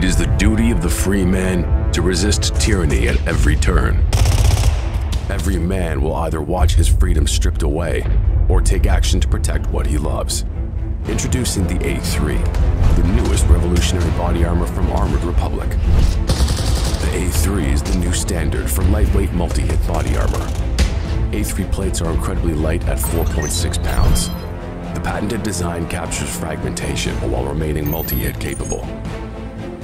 It is the duty of the free man to resist tyranny at every turn. Every man will either watch his freedom stripped away or take action to protect what he loves. Introducing the A3, the newest revolutionary body armor from Armored Republic. The A3 is the new standard for lightweight multi hit body armor. A3 plates are incredibly light at 4.6 pounds. The patented design captures fragmentation while remaining multi hit capable.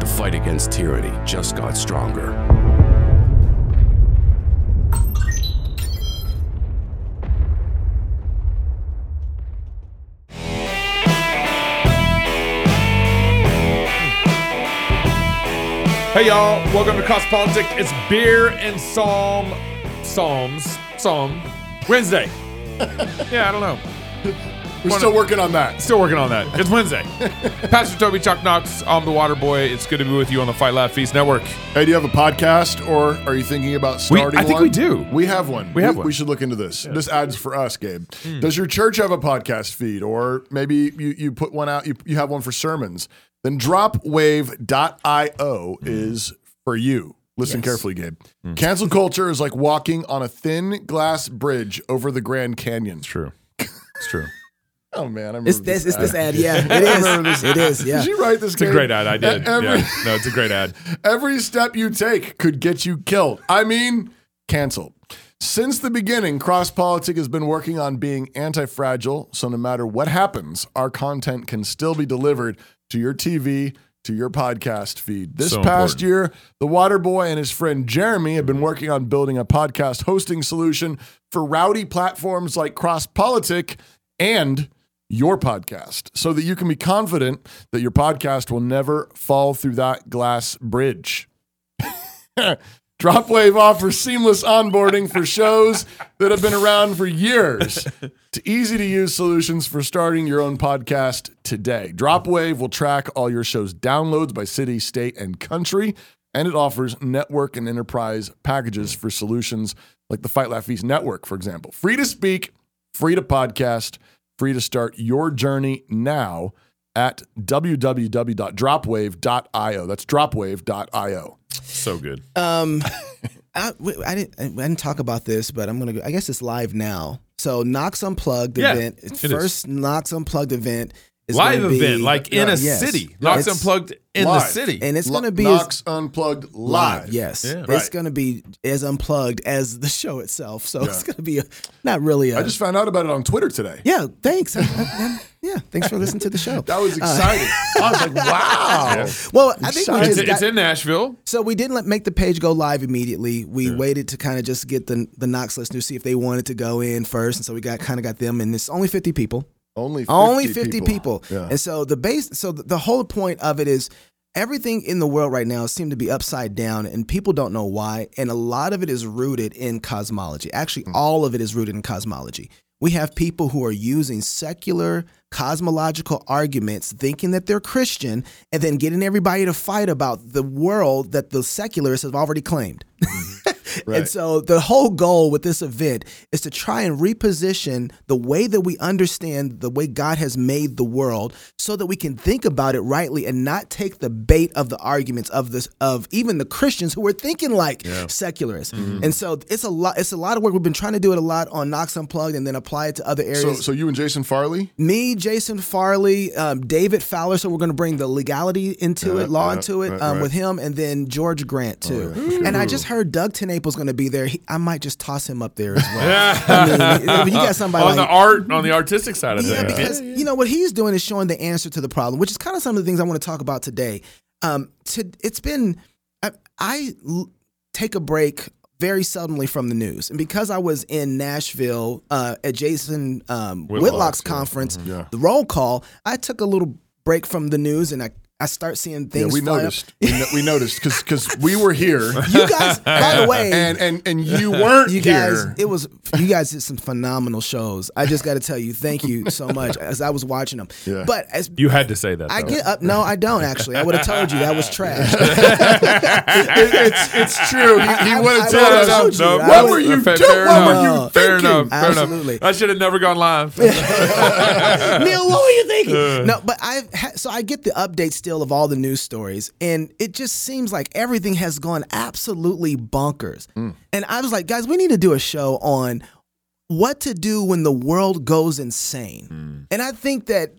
The fight against tyranny just got stronger. Hey y'all, welcome to Cross Politic. It's beer and psalm, psalms, psalm Wednesday. yeah, I don't know. We're still working on that. Still working on that. It's Wednesday. Pastor Toby Chuck Knox. I'm the Water Boy. It's good to be with you on the Fight Laugh Feast Network. Hey, do you have a podcast, or are you thinking about We- starting? I think one? we do. We have one. We have one. Hmm. We should look into this. This adds for us, Gabe. Does your church have a podcast feed, or maybe you you put one out? You you have one for sermons. Then dropwave.io is for you. Listen carefully, Gabe. Hmm. Cancel culture is like walking on a thin glass bridge over the Grand Canyon. It's True. It's true. Oh man, I remember It's this, it's this ad. ad. Yeah, it is. It is. Yeah. Did you write this? It's a great ad. I did. Every, yeah. No, it's a great ad. Every step you take could get you killed. I mean, canceled. Since the beginning, Cross Politic has been working on being anti fragile. So no matter what happens, our content can still be delivered to your TV, to your podcast feed. This So past important. year, the Water Boy and his friend Jeremy have been working on building a podcast hosting solution for rowdy platforms like Cross Politic and your podcast so that you can be confident that your podcast will never fall through that glass bridge. Dropwave offers seamless onboarding for shows that have been around for years to easy to use solutions for starting your own podcast today. Dropwave will track all your show's downloads by city, state, and country, and it offers network and enterprise packages for solutions like the Fight Laugh Feast network, for example. Free to speak, free to podcast, free to start your journey now at www.dropwave.io. That's dropwave.io. So good. Um, I, w- I didn't. I didn't talk about this, but I'm gonna. go I guess it's live now. So Knox Unplugged Yeah, event. it is. First Knox Unplugged event. Is Live be- event, like in uh, a Yes. city. Knox It's- Unplugged in live. the city. and it's gonna be Knox Unplugged live. as, Yes, Yeah. it's Right. gonna be as unplugged as the show itself. So it's gonna be a, not really. A, I just found out about it on Twitter today. yeah. Thanks. I- I- yeah. Thanks for listening to the show. That was uh, exciting. I was like, wow. well, I think we it's, just it's in Nashville. So we didn't let, make the page go live immediately. We waited to kind of just get the the Knox listeners see if they wanted to go in first, and so we got kind of got them. And it's only fifty people, Only 50 only fifty people. Yeah. And so the base, so the, the whole point of it is everything in the world right now seems to be upside down, and people don't know why. And a lot of it is rooted in cosmology. Actually, hmm. all of it is rooted in cosmology. We have people who are using secular cosmological arguments, thinking that they're Christian, and then getting everybody to fight about the world that the secularists have already claimed. Mm-hmm. Right. And so the whole goal with this event is to try and reposition the way that we understand the way God has made the world so that we can think about it rightly and not take the bait of the arguments of this of even the Christians who are thinking like secularists. Mm-hmm. And so it's a lot it's a lot of work. We've been trying to do it a lot on Knox Unplugged and then apply it to other areas. So, so you and Jason Farley? Me, Jason Farley, um, David Fowler. So we're going to bring the legality into Yeah, it, law yeah, into it um, with him, and then George Grant too. And I just heard Doug TenNapel's going to be there. He, I might just toss him up there as well. I mean, you got somebody on like the art, on the artistic side of yeah, things. because you know what he's doing is showing the answer to the problem, which is kind of some of the things I want to talk about today. Um, to, it's been I, I l- take a break very seldomly from the news, and because I was in Nashville uh, at Jason um, Whitlock's, Whitlock's yeah. conference, Yeah. the roll call, I took a little break from the news, and I I start seeing Yeah, things. we fly up. noticed. We, no- we noticed because because we were here. You guys, by the way, and and and you weren't you guys, here. it was you guys did some phenomenal shows. I just got to tell you, thank you so much as I was watching them. Yeah. But as You had to say that. I though. get up, no, I don't actually. I would have told you that was trash. It- it's it's true. He, he would have told us. you. No, what would- were you fair, doing? fair What were enough. you Fair thinking? enough. Fair Absolutely. enough. I should have never gone live. Neil, what were you thinking? Uh. no, but I so I get the updates still of all the news stories, and it just seems like everything has gone absolutely bonkers. Mm. And I was like, guys, we need to do a show on what to do when the world goes insane. Mm. And I think that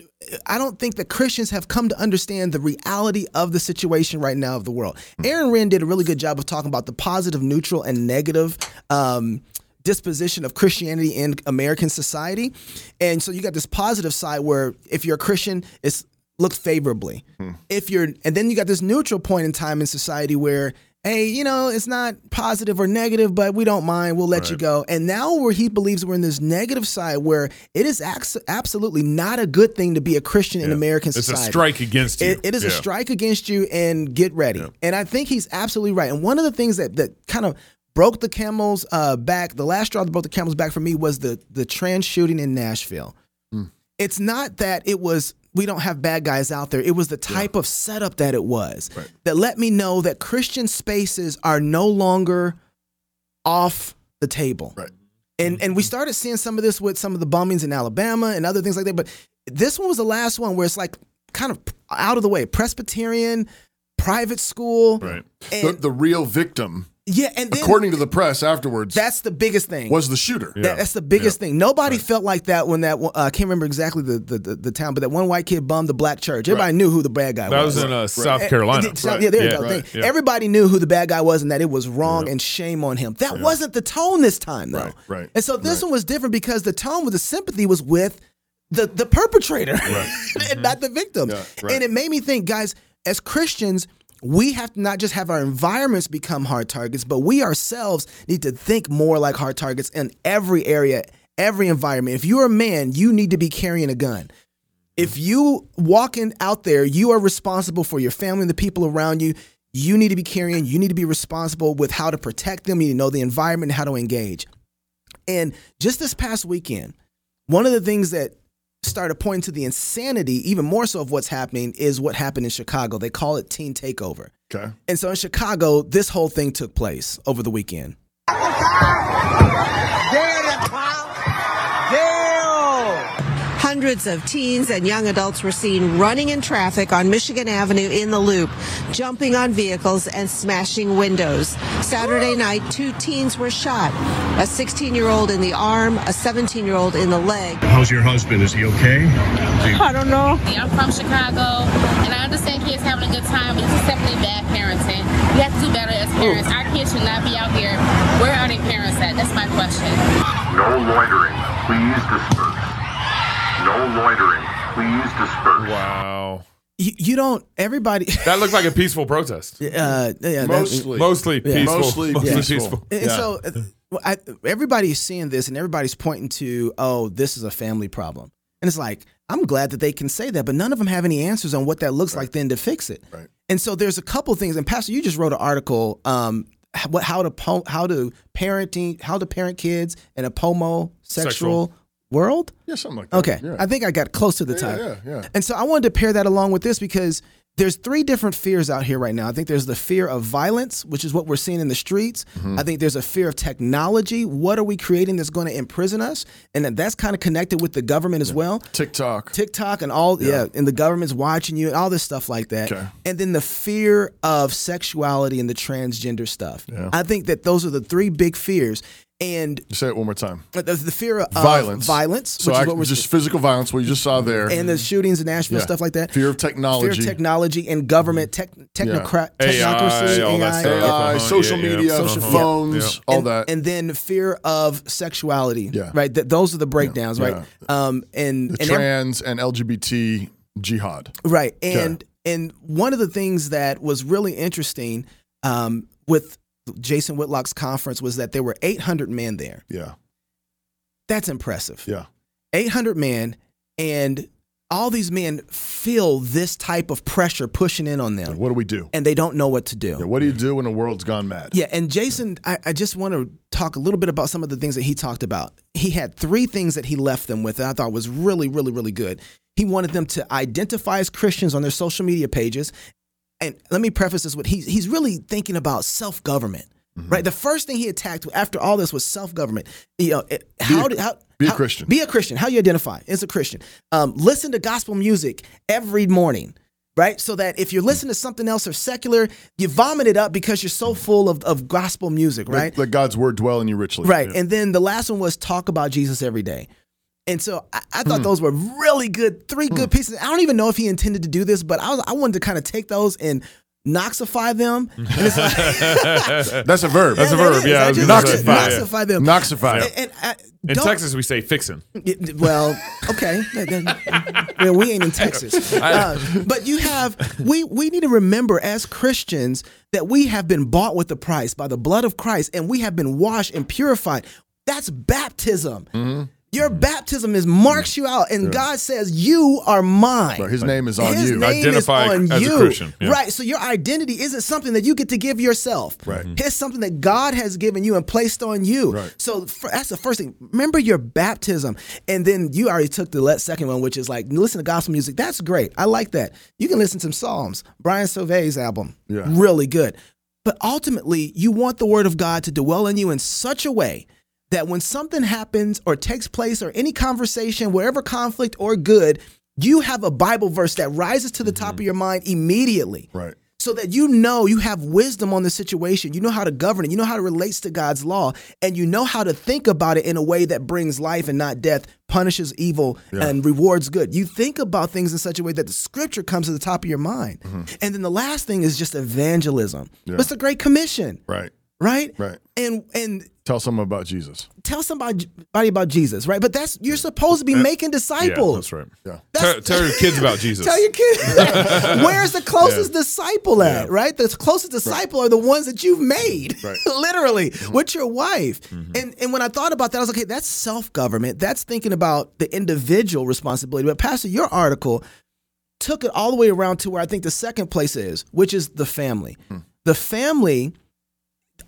I don't think that Christians have come to understand the reality of the situation right now of the world. Mm. Aaron Renn did a really good job of talking about the positive, neutral, and negative. Um, disposition of Christianity in American society. And so you got this positive side where if you're a Christian, it's looked favorably. If you're and then you got this neutral point in time in society where hey, you know, it's not positive or negative, but we don't mind. We'll let you go. And now where he believes we're in this negative side where it is ax- absolutely not a good thing to be a Christian in American It's a strike against you. It, it is a strike against you, and get ready. And I think he's absolutely right. And one of the things that that kind of broke the camel's uh, back, the last straw that broke the camel's back for me was the the trans shooting in Nashville. It's not that it was we don't have bad guys out there. It was the type of setup that it was that let me know that Christian spaces are no longer off the table. Right. And and we started seeing some of this with some of the bombings in Alabama and other things like that. But this one was the last one where it's like kind of out of the way. Presbyterian, private school. Right. The, the real victim, yeah, and then according to the press afterwards, that's the biggest thing. was the shooter. That- that's the biggest thing. Nobody felt like that when that one- uh, I can't remember exactly the, the, the, the town, but that one white kid bombed the black church. Everybody knew who the bad guy That was. That was in uh, South Carolina. eh, South- Yeah, there you Yeah, go. right, yeah. Everybody knew who the bad guy was and that it was wrong and shame on him. That wasn't the tone this time, though. Right, right, And so this one was different because the tone with the sympathy was with the the perpetrator and not the victim. Yeah, right. And it made me think, guys, as Christians, we have to not just have our environments become hard targets, but we ourselves need to think more like hard targets in every area, every environment. If you're a man, you need to be carrying a gun. If you walking out there, you are responsible for your family and the people around you. You need to be carrying, you need to be responsible with how to protect them. You need to know the environment and how to engage. And just this past weekend, one of the things that started pointing to the insanity, even more so of what's happening, is what happened in Chicago. They call it teen takeover. Okay. And so in Chicago, this whole thing took place over the weekend. Hundreds of teens and young adults were seen running in traffic on Michigan Avenue in the loop, jumping on vehicles and smashing windows. Saturday night, two teens were shot a 16 year old in the arm, a 17 year old in the leg. How's your husband? Is he okay? Is he- I don't know. I'm from Chicago, and I understand kids having a good time, but this is simply bad parenting. We have to do better as parents. Our kids should not be out here. Where are their parents at? That's my question. No loitering. Please disperse. No loitering. Please disperse. Wow. You, you don't, everybody. That looked like a peaceful protest. Uh, yeah, that- Mostly. Mostly peaceful. Mostly peaceful. And Yeah. so uh, well, I, everybody's seeing this and everybody's pointing to, oh, this is a family problem. And it's like, I'm glad that they can say that, but none of them have any answers on what that looks like then to fix it. Right. And so there's a couple things. And Pastor, you just wrote an article, um, what how to po- how to parenting how to parent kids in a pomosexual Sexual. World. Yeah, something like that. Okay, Yeah. I think I got close to the Yeah, title. yeah, yeah. And so I wanted to pair that along with this because there's three different fears out here right now. I think there's the fear of violence, which is what we're seeing in the streets. Mm-hmm. I think there's a fear of technology. What are we creating that's going to imprison us? And that's kind of connected with the government as well. TikTok. TikTok and all, yeah. and the government's watching you and all this stuff like that. Okay. And then the fear of sexuality and the transgender stuff. Yeah. I think that those are the three big fears. And Say it one more time. the, the fear of Violence. violence, So which I, is what we're just physical violence, what you just saw there. and the shootings in Nashville, Yeah. stuff like that. Fear of technology. Fear of technology and government, tech, technocrat, AI, technocracy, all that AI, stuff. AI, Uh-huh, social yeah, yeah. media, Social- phones, yeah. all and, that. and then fear of sexuality. Yeah. right. That those are the breakdowns, Yeah. right? Um, and the and ev- trans and LGBT jihad. right, and and one of the things that was really interesting um, with Jason Whitlock's conference was that there were 800 men there. Yeah. That's impressive. Yeah. 800 men, and all these men feel this type of pressure pushing in on them, What do we do? and they don't know what to do. Yeah, what do you do when the world's gone mad? Yeah, and Jason, I, I just want to talk a little bit about some of the things that he talked about. He had three things that he left them with that I thought was really, really, really good. He wanted them to identify as Christians on their social media pages. And let me preface this with he's he's really thinking about self government. Mm-hmm. Right, the first thing he attacked after all this was self government. You know, it- how did how be a Christian. Be a Christian. How you identify as a Christian? Um, listen to gospel music every morning right? So that if you're listening to something else or secular, you vomit it up because you're so full of, of gospel music, right? Let, let God's word dwell in you richly. Right. Yeah. And then the last one was talk about Jesus every day. And so I, I thought those were really good, three good pieces. I don't even know if he intended to do this, but I was I wanted to kind of take those and Knoxify them. And it's like, That's a verb. That's a Yeah, that verb, is. yeah, I I was just- gonna say, just yeah. Knoxify them. Knoxify. And, and I, In don't- Texas, we say fixin'. it- Well, okay. Then- then we ain't in Texas. Uh, but you have we we need to remember as Christians that we have been bought with the price by the blood of Christ and we have been washed and purified. That's baptism. Mm-hmm. Your mm. baptism is marks you out, and God says you are mine. Right, his name is on His you. name Identify is on as a you. Christian, yeah. Right. So your identity isn't something that you get to give yourself. Right. Mm-hmm. It's something that God has given you and placed on you. Right. So f- that's the first thing. Remember your baptism. And then you already took the second one, which is like listen to gospel music. That's great. I like that. You can listen to some Psalms. Brian Sauvé's album. Yeah. Really good. But ultimately, you want the word of God to dwell in you in such a way that when something happens or takes place or any conversation, wherever conflict or good, you have a Bible verse that rises to the top mm-hmm. of your mind immediately. Right. So that you know you have wisdom on the situation, you know how to govern it, you know how it relates to God's law, and you know how to think about it in a way that brings life and not death, punishes evil and rewards good. You think about things in such a way that the scripture comes to the top of your mind. Mm-hmm. And then the last thing is just evangelism. It's the Great Commission, Right. Right? Right. And and Tell someone about Jesus. tell somebody somebody about Jesus, right? But that's you're supposed to be making Yeah, disciples. that's right. Yeah. Tell, tell your kids about Jesus. Tell your kids. Where's the closest disciple at, right? The closest disciple are the ones that you've made, Right. literally, mm-hmm. with your wife. Mm-hmm. And and when I thought about that, I was like, okay, that's self government. That's thinking about the individual responsibility. But Pastor, your article took it all the way around to where I think the second place is, which is the family. Hmm. The family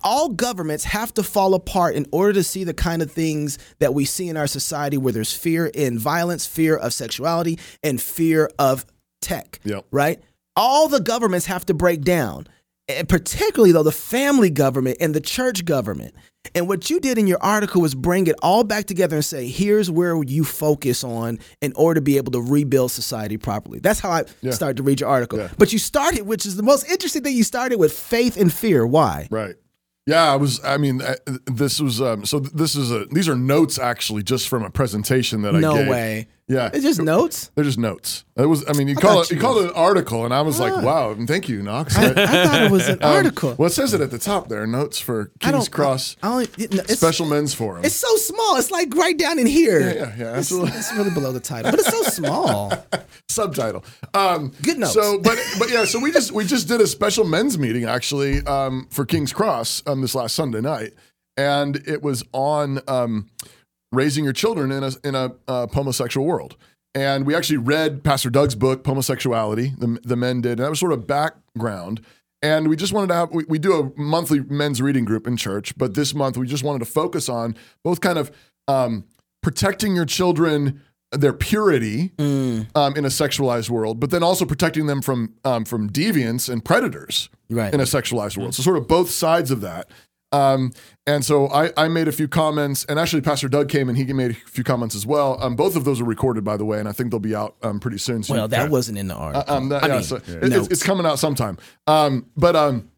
all governments have to fall apart in order to see the kind of things that we see in our society where there's fear in violence, fear of sexuality, and fear of tech. Yep. Right? All the governments have to break down. And particularly though the family government and the church government. And what you did in your article was bring it all back together and say, here's where you focus on in order to be able to rebuild society properly. That's how I Yeah. started to read your article. Yeah. But you started, which is the most interesting thing, you started with faith and fear. Why? Right. Yeah, I was. I mean, this was. Um, so this is a. These are notes actually, just from a presentation that I No gave. way. Yeah, It's just notes. They're just notes. It was. I mean, you I call it. You you called it an article, and I was like, wow, and thank you, Knox. I, I thought it was an Um, article. Well, it says it at the top there. Notes for King's Cross I only, no, Special Men's Forum. It's so small. It's like right down in here. yeah, yeah, yeah, It's, it's really below the title, but it's so small. subtitle. Um, Good notes. So, but but yeah, so we just we just did a special men's meeting actually um, for King's Cross um, this last Sunday night, and it was on um, raising your children in a in a uh, pomosexual world. And we actually read Pastor Doug's book, Homosexuality. The the men did, and that was sort of background. And we just wanted to have we, we do a monthly men's reading group in church, but this month we just wanted to focus on both kind of um, protecting your children their purity Mm. um, in a sexualized world, but then also protecting them from um, from deviance and predators Right. in a sexualized world. So sort of both sides of that. Um, and so I, I made a few comments, and actually Pastor Doug came and he made a few comments as well. Um, both of those are recorded, by the way, and I think they'll be out um, pretty soon. So Well, that wasn't in the article. um, that- yeah, mean, so it- notes. it's, it's coming out sometime. Um, but um,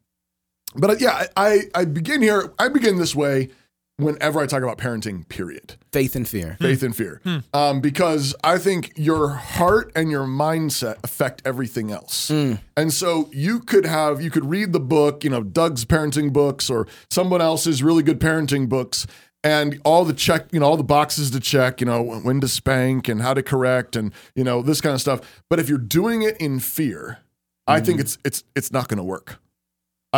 but uh, yeah, I, I I begin here. I begin this way whenever I talk about parenting. Period. Faith and fear. faith and fear. Hmm. Hmm. Um, because i think your heart and your mindset affect everything else. Hmm. And so you could have you could read the book you know doug's parenting books or someone else's really good parenting books and all the check you know all the boxes to check you know when to spank and how to correct and you know this kind of stuff. But if you're doing it in fear i think it's it's it's not going to work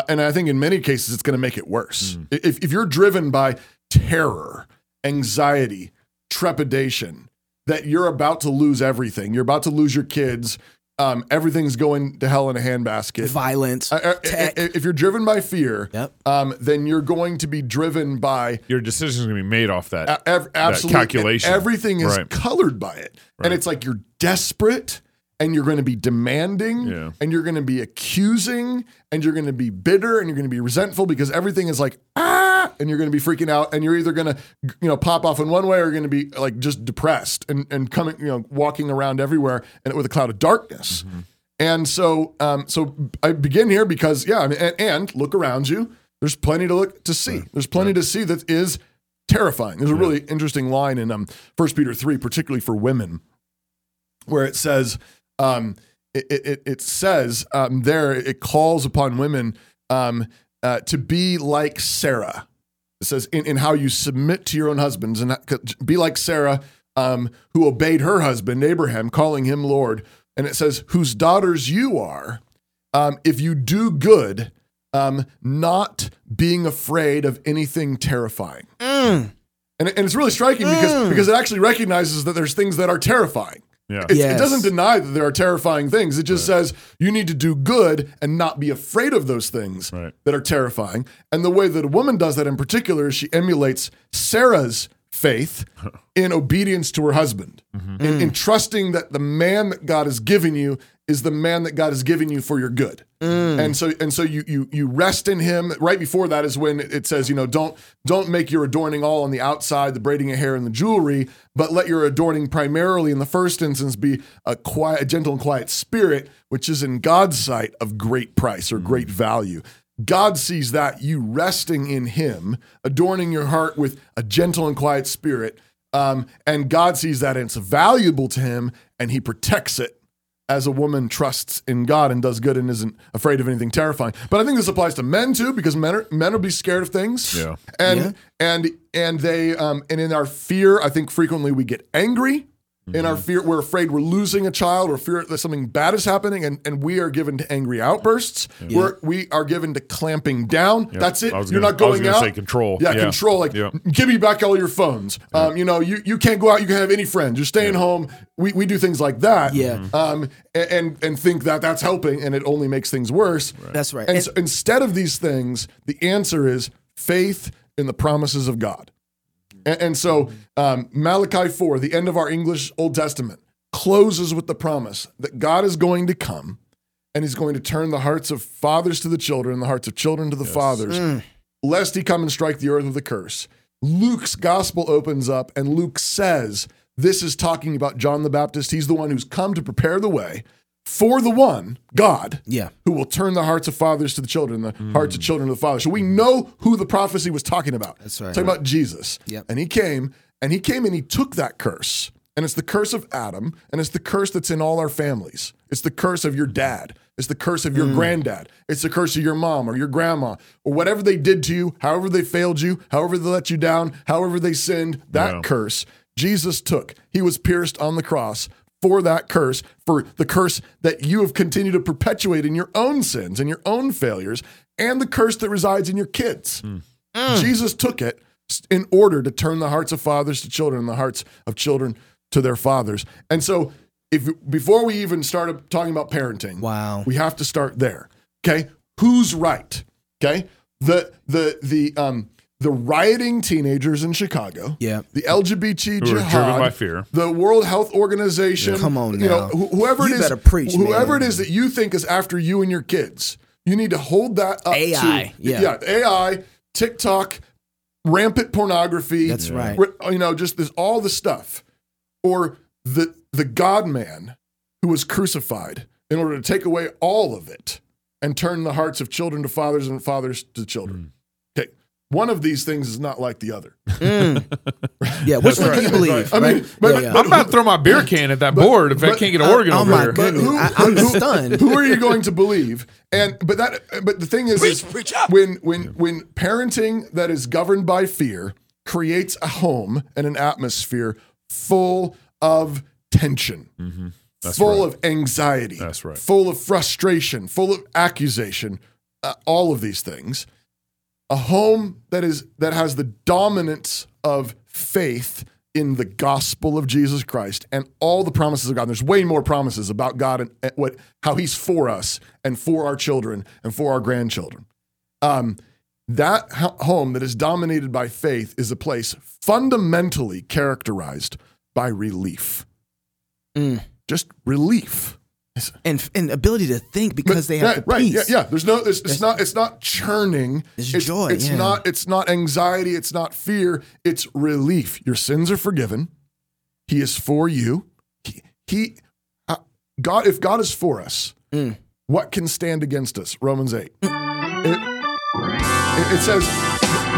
and I think in many cases it's going to make it worse. Mm. If, if you're driven by terror, anxiety, trepidation, that you're about to lose everything. You're about to lose your kids. Um, everything's going to hell in a handbasket. Violence, Uh, uh, tech. If you're driven by fear, Yep. um, then you're going to be driven by Your decision's gonna be made off that. a- ev- absolutely calculation. Everything is Right. colored by it, and it's like you're desperate, and you're going to be demanding, Yeah. and you're going to be accusing, and you're going to be bitter, and you're going to be resentful because everything is like ah, and you're going to be freaking out, and you're either going to you know pop off in one way, or you're going to be like just depressed and and coming you know walking around everywhere and with a cloud of darkness. And so, um, so I begin here because, yeah, I mean, and, and look around you. There's plenty to look to see. There's plenty to see that is terrifying. There's a really interesting line in um, 1 Peter 3, particularly for women, where it says, um, it, it, it says um, there, it calls upon women um, uh, to be like Sarah. It says, in, in how you submit to your own husbands, and be like Sarah, um, who obeyed her husband, Abraham, calling him Lord. And it says, whose daughters you are, um, if you do good, um, not being afraid of anything terrifying. And, and it's really striking because, because it actually recognizes that there's things that are terrifying. Yeah. It's- It doesn't deny that there are terrifying things. It just says you need to do good and not be afraid of those things Right. that are terrifying. And the way that a woman does that in particular is she emulates Sarah's faith in obedience to her husband, mm-hmm. in, in trusting that the man that God has given you is the man that God has given you for your good. And so and so you you you rest in him. Right before that is when it says, you know, don't don't make your adorning all on the outside, the braiding of hair and the jewelry, but let your adorning primarily in the first instance be a quiet, a gentle and quiet spirit, which is in God's sight of great price or great value. God sees that you resting in Him, adorning your heart with a gentle and quiet spirit, um, and God sees that and it's valuable to Him, and He protects it as a woman trusts in God and does good and isn't afraid of anything terrifying. But I think this applies to men too, because men are, men will be scared of things. Yeah. And Yeah. and and they um, and in our fear, I think frequently we get angry. In our fear, we're afraid we're losing a child or fear that something bad is happening, and, and we are given to angry outbursts. We're, we are given to clamping down. That's it. You're gonna- not I was going out. say control. Yeah, Yeah. control. Like, Yeah. give me back all your phones. Um, you know, you, you can't go out. You can have any friends. You're staying home. We, we do things like that. Yeah. Um, a- and and think that that's helping, and it only makes things worse. That's right. And, And- so instead of these things, the answer is faith in the promises of God. And, and so um, Malachi 4, the end of our English Old Testament, closes with the promise that God is going to come and he's going to turn the hearts of fathers to the children and the hearts of children to the fathers, lest he come and strike the earth with a curse. Luke's gospel opens up and Luke says, This is talking about John the Baptist. He's the one who's come to prepare the way for the one, God, Yeah. who will turn the hearts of fathers to the children, the hearts of children to the fathers. So we know who the prophecy was talking about. That's right. Talking about Jesus. Yep. And he came, and he came and he took that curse. And it's the curse of Adam, and it's the curse that's in all our families. It's the curse of your dad. It's the curse of your mm. granddad. It's the curse of your mom or your grandma or whatever they did to you, however they failed you, however they let you down, however they sinned. That Yeah. curse Jesus took. He was pierced on the cross for that curse, for the curse that you have continued to perpetuate in your own sins and your own failures, and the curse that resides in your kids. Jesus took it in order to turn the hearts of fathers to children and the hearts of children to their fathers. And so, if before we even start talking about parenting, Wow. we have to start there. Okay, who's right? Okay, the the the um the rioting teenagers in Chicago, Yeah. the LGBT Who are jihad, driven by fear. the World Health Organization. Come on you know wh- whoever You it is, preach, whoever man. it is that you think is after you and your kids, you need to hold that up AI, to yeah. yeah AI, TikTok, rampant pornography. That's right. You know, just this all the stuff, or the the God Man who was crucified in order to take away all of it and turn the hearts of children to fathers and fathers to children. Okay, one of these things is not like the other. Yeah. Which one do you believe? I mean, right? but- yeah, yeah. I'm about to throw my beer can at that board if I can't get an organ oh over my here. goodness. who- I, I'm who- stunned. Who are you going to believe? And but that but the thing is, is when when when parenting that is governed by fear creates a home and an atmosphere full of tension. full right. of anxiety. That's right. Full of frustration, full of accusation, uh, all of these things. A home that is that has the dominance of faith in the gospel of Jesus Christ and all the promises of God. There's way more promises about God and, and what how He's for us and for our children and for our grandchildren. Um, that home that is dominated by faith is a place fundamentally characterized by relief. Mm. Just relief. And and ability to think because they have yeah, right. peace. Yeah, yeah. There's no. It's, it's not. It's not churning. It's it's joy, It's yeah. not. It's not anxiety. It's not fear. It's relief. Your sins are forgiven. He is for you. He. he uh, God. If God is for us, Mm. what can stand against us? Romans eight. It, it, it says,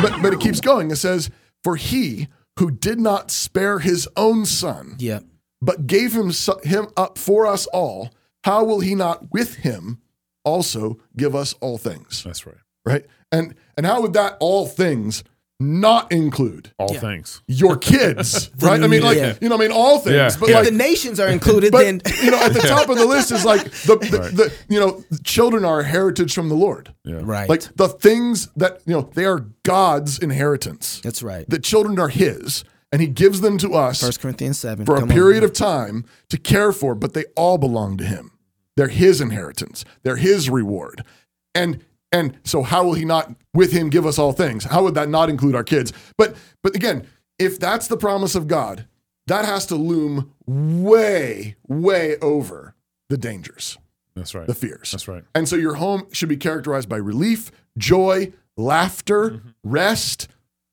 but but it keeps going. It says, for he who did not spare his own son Yeah. but gave him, him up for us all, how will he not with him also give us all things? That's right. Right? And and how would that all things not include All Yeah. things. your kids? right? I mean, like Yeah. you know, I mean all things, Yeah. but If like the nations are included, but then you know, at the top of the list is like the, the, Right. the you know, children are a heritage from the Lord. Yeah. right. Like the things that you know, they are God's inheritance. That's right. The children are His, and He gives them to us First Corinthians seven for a Come on. period of time to care for, but they all belong to him. They're his inheritance. They're his reward. And and so how will he not with him give us all things? How would that not include our kids? But but again, if that's the promise of God, that has to loom way way over the dangers, That's right. the fears. That's right. And so your home should be characterized by relief, joy, laughter, Mm-hmm. rest,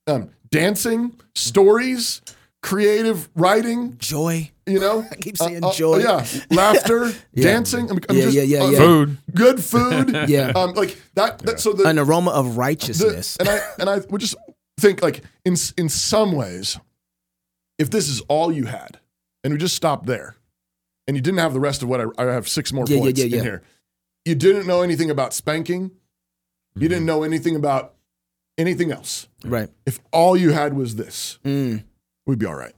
um, dancing, stories, creative writing, joy. you know, I keep saying Uh, uh, joy. yeah, laughter, Yeah. dancing. I'm, I'm Yeah, just, yeah, yeah, uh, yeah. Food. Good food. Yeah. um, like that. that so the, An aroma of the righteousness. and I and I would just think like in in some ways, if this is all you had, and we just stopped there, and you didn't have the rest of what I, I have six more Yeah, yeah, points yeah, yeah. in here. You didn't know anything about spanking. You didn't know anything about anything else. right. If all you had was this, Mm. we'd be all right.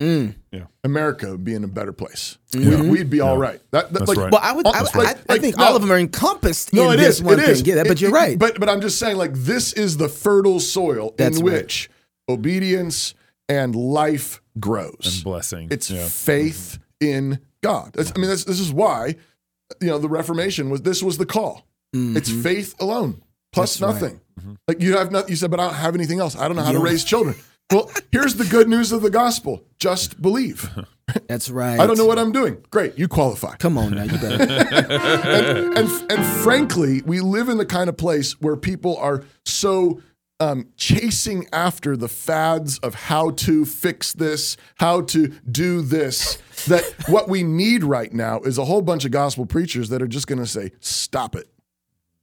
Mm. America would be in a better place. Mhm. We'd, we'd be all right. That, that- That's like, right. Well, I would. I, Almost I, like- I like, think no. all of them are encompassed No, in it this is. one it thing. is. Yeah, that- but It- you're right. But but I'm just saying, like this is the fertile soil That's in right. which obedience and life grows. And blessing. it's yeah. faith in God. That's, I mean, that's, this is why you know the Reformation was. This was the call. It's faith alone plus Mm-hmm. That's right. Nothing. Like you have nothing. You said, but I don't have anything else. I don't know how to raise children. Well, here's the good news of the gospel. Just believe. That's right. I don't know what I'm doing. Great, you qualify. Come on now, you better. and, and and frankly, we live in the kind of place where people are so um, chasing after the fads of how to fix this, how to do this, that what we need right now is a whole bunch of gospel preachers that are just going to say, "Stop it."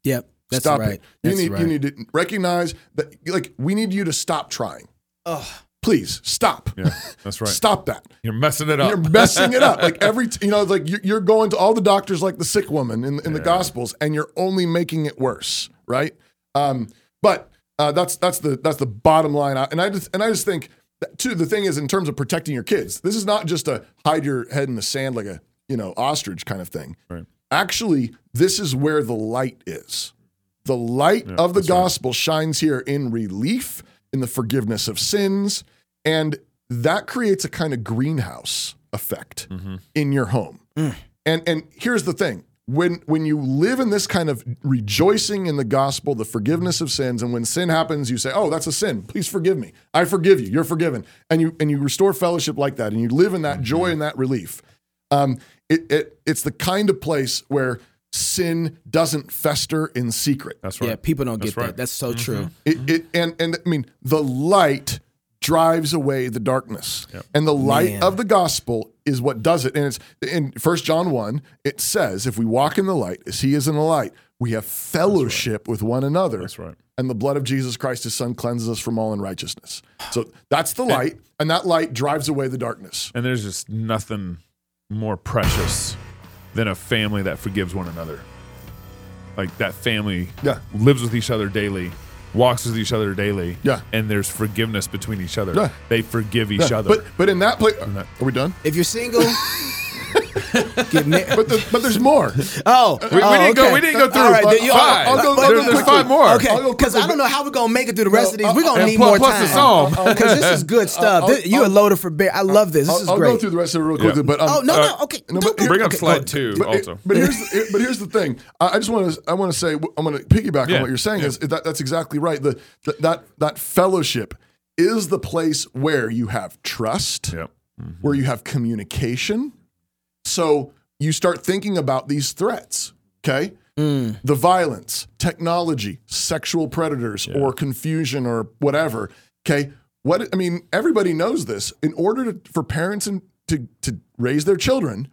Yep. That's stop right. it. You That's need right. you need to recognize that like we need you to stop trying. Ugh. Please stop. Yeah, that's right. Stop that. You're messing it up. You're messing it up. Like every, t- you know, like you're, you're going to all the doctors like the sick woman in, in the Gospels, and you're only making it worse, right? Um, but uh, that's that's the that's the bottom line. And I just and I just think that too. The thing is, in terms of protecting your kids, this is not just a hide your head in the sand like a you know ostrich kind of thing. Right. Actually, this is where the light is. The light of the gospel shines here in relief, in the forgiveness of sins, and that creates a kind of greenhouse effect mm-hmm. in your home. Mm. And and here's the thing. When when you live in this kind of rejoicing in the gospel, the forgiveness of sins, and when sin happens, you say, "Oh, that's a sin. Please forgive me. I forgive you. You're forgiven." And you and you restore fellowship like that, and you live in that joy mm-hmm. and that relief. Um, it, it it's the kind of place where sin doesn't fester in secret. That's right. Yeah, people don't That's get that. right. That's so mm-hmm. true. It, it and and I mean the light drives away the darkness, and the light Man. of the gospel is what does it. And it's in First John one. It says, "If we walk in the light, as He is in the light, we have fellowship with one another." That's right. And the blood of Jesus Christ, His Son, cleanses us from all unrighteousness. So that's the light, and that light drives away the darkness. And there's just nothing more precious than a family that forgives one another. Like that family Yeah. lives with each other daily, walks with each other daily. Yeah. And there's forgiveness between each other. Yeah. They forgive each Yeah, other. But but in that place, are we done? If you're single, Get ma- But, the, but there's more. oh, We, we oh, didn't go. We didn't go through All right, then you- five. I'll I'll There- there's quickly. five more. Okay, because I don't know how we're gonna make it through the rest of these. We're gonna need plus- more plus time. the psalm. Because this is good stuff. This- you are I'll- loaded for bear. I love this. This I'll, is I'll go through the rest of it real quickly. But um, Oh no, Uh, no, okay. no, but- Bring up okay, slide go- two but, also. but here's the, but here's the thing. I, I just want to I want to say I'm going to piggyback on what you're saying is that that's exactly right. The, the that that fellowship is the place where you have trust, Yep. where you have communication. So you start thinking about these threats. Okay. The violence, technology, sexual predators, or confusion, or whatever. Okay. What I mean, everybody knows this. In order to, for parents and to to raise their children,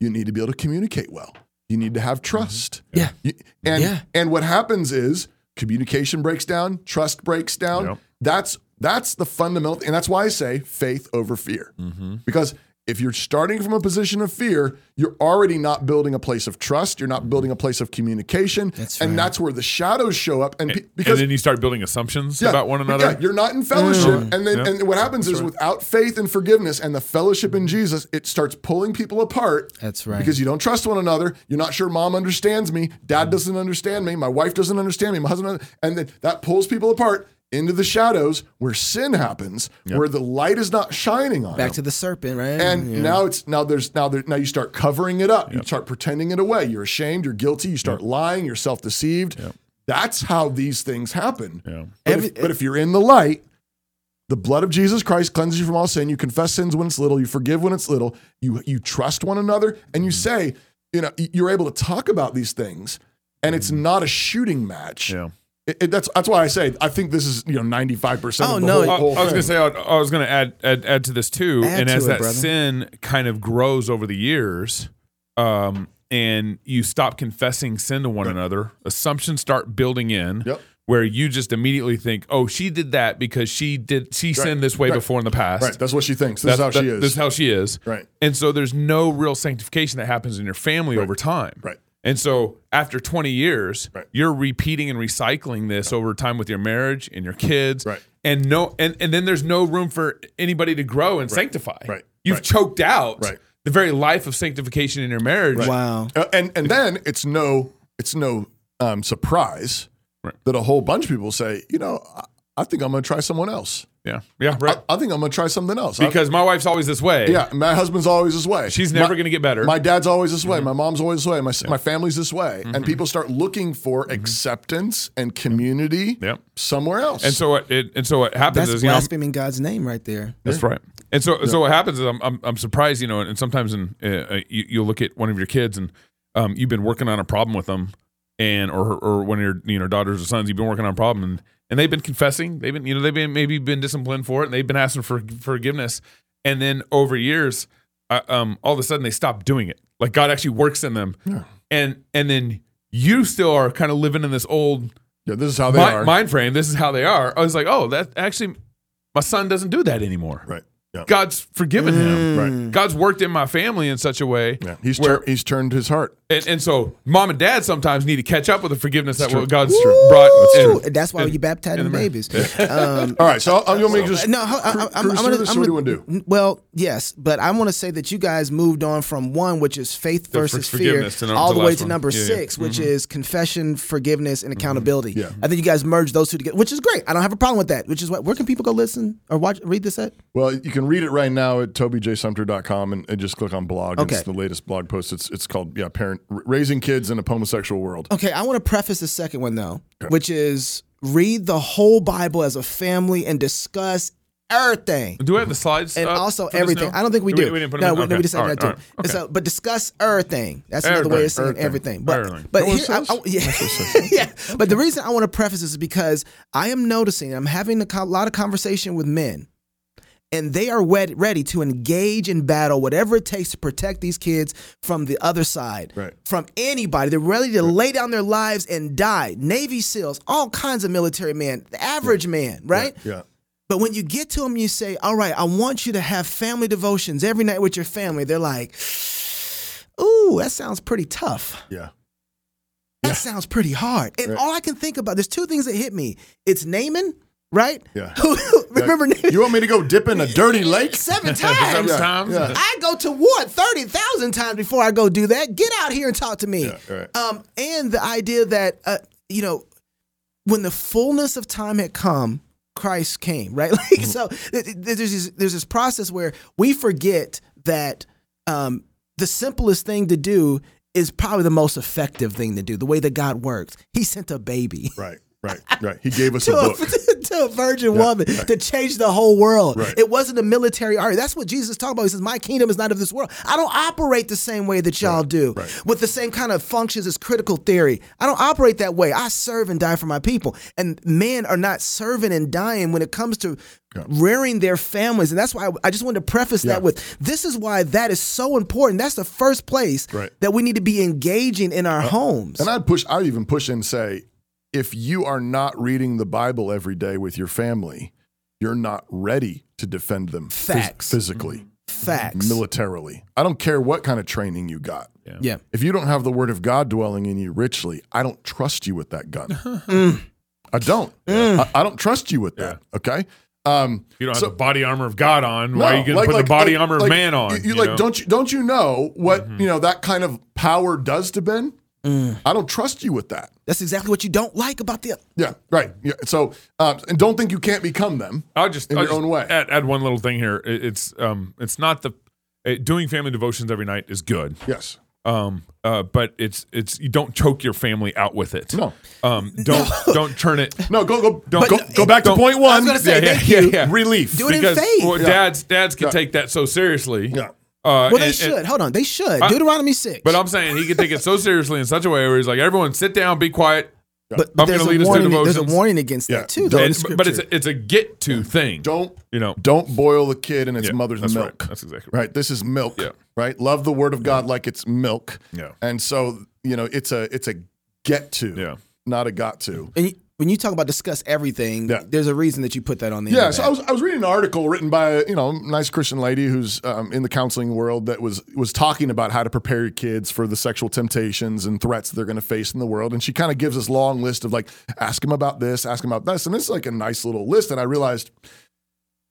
you need to be able to communicate well. You need to have trust. Yeah. You- and Yeah. and what happens is communication breaks down, trust breaks down. Yep. That's that's the fundamental, and that's why I say faith over fear. Mm-hmm. Because if you're starting from a position of fear, you're already not building a place of trust. You're not building a place of communication, That's and that's where the shadows show up. And, pe- and because then you start building assumptions yeah, about one another. yeah, another. you're not in fellowship. Mm. And then Yeah. and what happens is without faith and forgiveness and the fellowship in Jesus, it starts pulling people apart. That's right. Because you don't trust one another. You're not sure mom understands me, dad mm. doesn't understand me, my wife doesn't understand me, my husband and then that pulls people apart into the shadows where sin happens, where the light is not shining on Back them. to the serpent, right? And Yeah. now it's now there's now there now you start covering it up. You start pretending it away. You're ashamed. You're guilty. You start lying. You're self deceived. That's how these things happen. Yeah. But, Every- if, but if you're in the light, the blood of Jesus Christ cleanses you from all sin. You confess sins when it's little. You forgive when it's little. You you trust one another, and you mm-hmm. say, you know, you're able to talk about these things, and it's mm-hmm. not a shooting match. Yeah. It- it- that's that's why I say I think this is you know 95 percent. Oh, the no, whole, I, whole I was gonna say I, I was gonna add, add add to this too, Add and to as it, that brother. sin kind of grows over the years, um, and you stop confessing sin to one another, assumptions start building in. Yep. Where you just immediately think, "Oh, she did that because she did she sinned this way Right. before in the past." right. That's what she thinks. This That's is how she that- is. This is how she is. Right. And so there's no real sanctification that happens in your family over time. Right. And so after 20 years, Right. you're repeating and recycling this over time with your marriage and your kids. Right. And no and, and then there's no room for anybody to grow and sanctify. Right. You've Right. choked out Right. the very life of sanctification in your marriage. wow. Uh, and and then it's no it's no um, surprise Right. that a whole bunch of people say, you know, I, I think I'm going to try someone else. Yeah. Yeah. Right. I, I think I'm going to try something else. I- because my wife's always this way. yeah, my husband's always this way. She's never going to get better. My dad's always this Mm-hmm. way. My mom's always this way. My my family's this way. And people start looking for acceptance and community Mm-hmm. Yep. somewhere else. and so what it, and so what happens That's is you know, blaspheming God's name right there. That's right. And so, so what happens is I'm, I'm, I'm surprised, you know, and sometimes in, uh, uh, you'll look at one of your kids and um, you've been working on a problem with them and, or, or one of your, you know, daughters or sons, you've been working on a problem and, and they've been confessing, they've been, you know, they've been maybe been disciplined for it and they've been asking for forgiveness. And then over years, uh, um, all of a sudden they stop doing it. Like God actually works in them. And, and then you still are kind of living in this old yeah, this is how they are. mind frame. This is how they are. I was like, oh, that actually, my son doesn't do that anymore. right. Yeah. God's forgiven him. Right. God's worked in my family in such a way. Yeah. He's where, tur- he's turned his heart. and, and so mom and dad sometimes need to catch up with the forgiveness that true. what God's brought. Ooh, in- that's why in- you baptize in the babies. Um, All right. So I'll, you want me to just. No, I, I, I'm, I'm, cruise I'm through gonna, this, what do you want to do? Well, yes, but I want to say that you guys moved on from one, which is faith for- versus fear, forgiveness all the the way to one. number Yeah, Mm-hmm. yeah. six, which is confession, forgiveness, and accountability. Yeah. I think you guys merged those two together, which is great. I don't have a problem with that. Which is what. Where can people go listen or watch, read this at? Well, you can read it right now at tobyjsumpter.com and, and just click on blog. Okay. It's the latest blog post. It's it's called yeah, parent raising kids in a pomosexual world. Okay, I want to preface the second one though, which is read the whole Bible as a family and discuss everything. Do we have the slides? and up also for everything. now? I don't think we Do do. We, didn't put no, we, in? no, we decided All not to. right, all right. So, but discuss everything. That's another way of saying Everything. everything. But Everything. but here, I, I- yeah, yeah. But the reason I want to preface this is because I am noticing I'm having a co- lot of conversation with men. And they are ready to engage in battle, whatever it takes to protect these kids from the other side, Right. from anybody. They're ready to lay down their lives and die. Navy SEALs, all kinds of military men, the average man, right? Yeah. But when you get to them, you say, All right, I want you to have family devotions every night with your family. They're like, Ooh, that sounds pretty tough. Yeah. That sounds pretty hard. And Right. all I can think about, there's two things that hit me it's Naaman right? Yeah. Remember You want me to go dip in a dirty lake? seven times? Sometimes. Yeah. I go to war 30,000 times before I go do that. Get out here and talk to me. right. Um, and the idea that, uh, you know, when the fullness of time had come, Christ came, right? Like, Mm-hmm. so th- th- there's this, there's this process where we forget that um, the simplest thing to do is probably the most effective thing to do. The way that God works, He sent a baby Right, right, right. He gave us a to a, book. to a virgin woman to change the whole world. Right. It wasn't a military army. That's what Jesus is talking about. He says, My kingdom is not of this world. I don't operate the same way that y'all do right. with the same kind of functions as critical theory. I don't operate that way. I serve and die for my people. And men are not serving and dying when it comes to rearing their families. And that's why I, I just wanted to preface Yeah. that with this is why that is so important. That's the first place Right. that we need to be engaging in our uh, homes. And I'd push, I'd even push and say, if you are not reading the Bible every day with your family, you're not ready to defend them phys- Facts. physically, Facts. militarily. I don't care what kind of training you got. yeah. If you don't have the word of God dwelling in you richly, I don't trust you with that gun. Mm. I don't. I, I don't trust you with that. Okay. Um, You don't have So- the body armor of God on. Why are you going to put like- the body like- armor of man on? You, you you like know? don't you don't you know what Mm-hmm. you know that kind of power does to Ben? Mm. I don't trust you with that. That's exactly what you don't like about the Yeah, right. Yeah. So, uh, and don't think you can't become them. I'll just in I'll your just own way. Add, add one little thing here. It- It's um it's not the uh, doing family devotions every night is good. Yes. Um uh but it's it's you don't choke your family out with it. No. Um don't don't turn it. No. Go go Don't- go, But go back to don't- point I one. was gonna say, Yeah, yeah, thank yeah, you. yeah. Relief. Do it in Because faith. well, Yeah. dads dads can Yeah. take that so seriously. Yeah. Uh, Well, they and- should. and- Hold on, they should. I- Deuteronomy six. but I'm saying he could take it so seriously in such a way where he's like, everyone sit down, be quiet. but, I'm there's, gonna a lead us to warning, there's a warning against Yeah. that too. Though, in And- the but it's a, it's a get to thing. Don't you know? don't boil the kid in its Yeah, mother's that's milk. Right. That's exactly right. Right. This is milk. Yeah. Right. Love the word of God like it's milk. Yeah. And so you know it's a it's a get to. Yeah. Not a got to. and you, when you talk about discuss everything, Yeah. there's a reason that you put that on the Yeah, so I was I was reading an article written by a you know nice Christian lady who's um, in the counseling world that was was talking about how to prepare your kids for the sexual temptations and threats they're going to face in the world, and she kind of gives this long list of like ask them about this, ask them about this, and this is like a nice little list. And I realized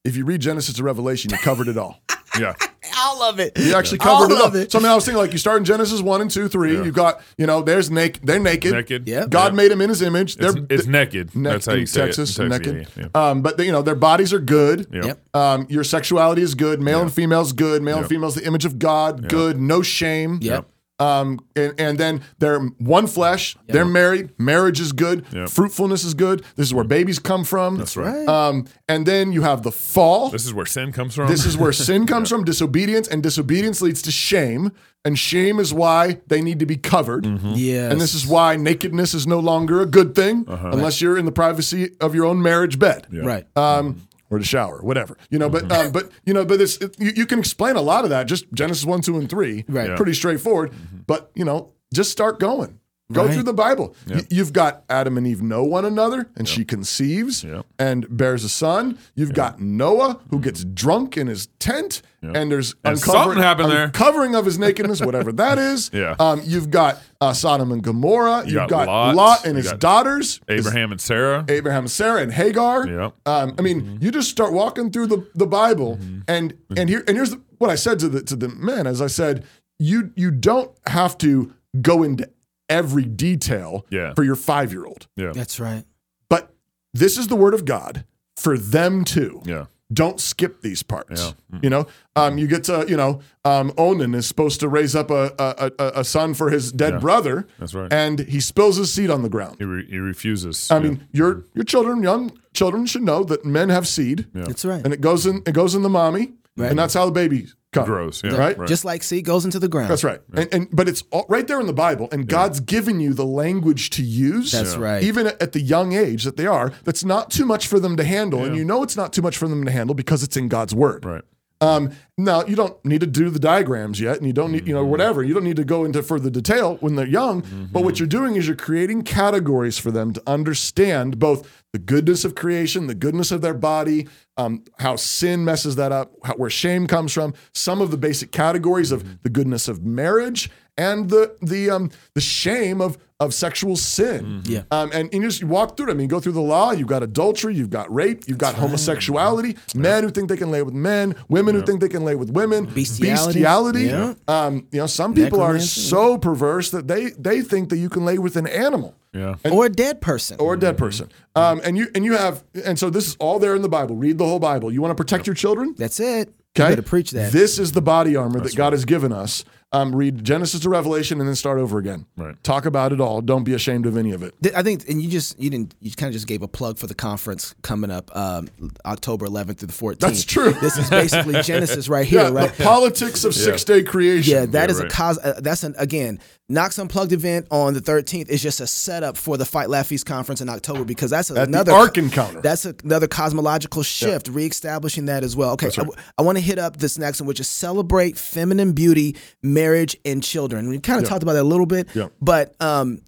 if you read Genesis to Revelation, you covered it all. Yeah. all of it. You actually covered all it all. it. So I mean, I was thinking like you start in Genesis one and two, three. Yeah. You've got you know there's naked. They're naked. Naked. Yeah. God Yeah. made them in His image. It's, They're it's naked. Ne- That's how in you say Texas, it. in naked. Texas, Yeah. yeah. Um, but they, you know their bodies are good. Yep. Um, your sexuality is good. Male and female is good. Male and Yep. female is the image of God. Good. No shame. Yep. Um, and, and then they're one flesh. They're married. Marriage is good. Yep. Fruitfulness is good. This is where babies come from. That's right. Um, and then you have the fall. This is where sin comes from. This is where sin comes from, disobedience, and disobedience leads to shame. And shame is why they need to be covered. Yes. And this is why nakedness is no longer a good thing unless you're in the privacy of your own marriage bed. Yeah. right. Um, or the shower, whatever you know. But um, but you know, but this it, you, you can explain a lot of that. Just Genesis one, two, and three, Right. Yeah. Pretty straightforward. But you know, just start going. Go Right. through the Bible. Y- you've got Adam and Eve know one another, and she conceives Yep. and bears a son. You've got Noah who gets drunk in his tent, and there's And uncovering, something happened there. uncovering of his nakedness, whatever that is. Yeah. Um, you've got uh, Sodom and Gomorrah. You You've got got, Lot. And his daughters. his- Abraham and Sarah. Abraham, and Sarah, and Hagar. Yep. Um, I mean, you just start walking through the, the Bible, Mm-hmm. and and here and here's the, what I said to the to the men. As I said, you you don't have to go into every detail Yeah. for your five year old, Yeah. That's right. but this is the word of God for them too. Yeah. Don't skip these parts. Yeah. You know, um, you get to you know, um, Onan is supposed to raise up a a, a, a son for his dead Yeah. brother, That's right. and he spills his seed on the ground. He, re- he refuses. I Yeah. mean, your your children, young children, should know that men have seed, Yeah, That's right. and it goes in it goes in the mommy, Right. and that's how the baby comes. grows. Yeah. Right? Just like seed goes into the ground. That's right. And, and but it's all right there in the Bible, and God's given you the language to use. That's right. Even at, at the young age that they are, that's not too much for them to handle, and you know it's not too much for them to handle because it's in God's word. Right. Um, now you don't need to do the diagrams yet, and you don't need, you know, Mm-hmm. whatever. You don't need to go into further detail when they're young. But what you're doing is you're creating categories for them to understand both the goodness of creation, the goodness of their body, um, how sin messes that up, how, where shame comes from, some of the basic categories Mm-hmm. of the goodness of marriage, and the the um the shame of of sexual sin. Yeah. Um, and, and you just walk through it. I mean, you go through the law. You've got adultery. You've got rape. You've got homosexuality. Men who think they can lay with men. Women who think they can lay with women. Bestiality. Bestiality. Yeah. Um, you know, some people are so perverse that they they think that you can lay with an animal Yeah. or a dead person. or a dead person. Um, and you and you have and so this is all there in the Bible. Read the whole Bible. You want to protect your children? That's it. Okay. You better preach that. This is the body armor that God has given us. Um, read Genesis to Revelation and then start over again. Right. Talk about it all. Don't be ashamed of any of it. I think, and you just you didn't you kind of just gave a plug for the conference coming up um, October 11th through the 14th. That's true. This is basically Genesis right here, Yeah, right? the politics of six day creation. Yeah, that is right. a cos. Uh, that's an again Knox Unplugged event on the 13th is just a setup for the Fight Laugh Feast conference in October because that's At the another Ark Encounter. That's another cosmological shift, reestablishing that as well. Okay, I, want to hit up this next one, which is celebrate feminine beauty, marriage, and children. We kind of talked about that a little bit, Yeah. but um,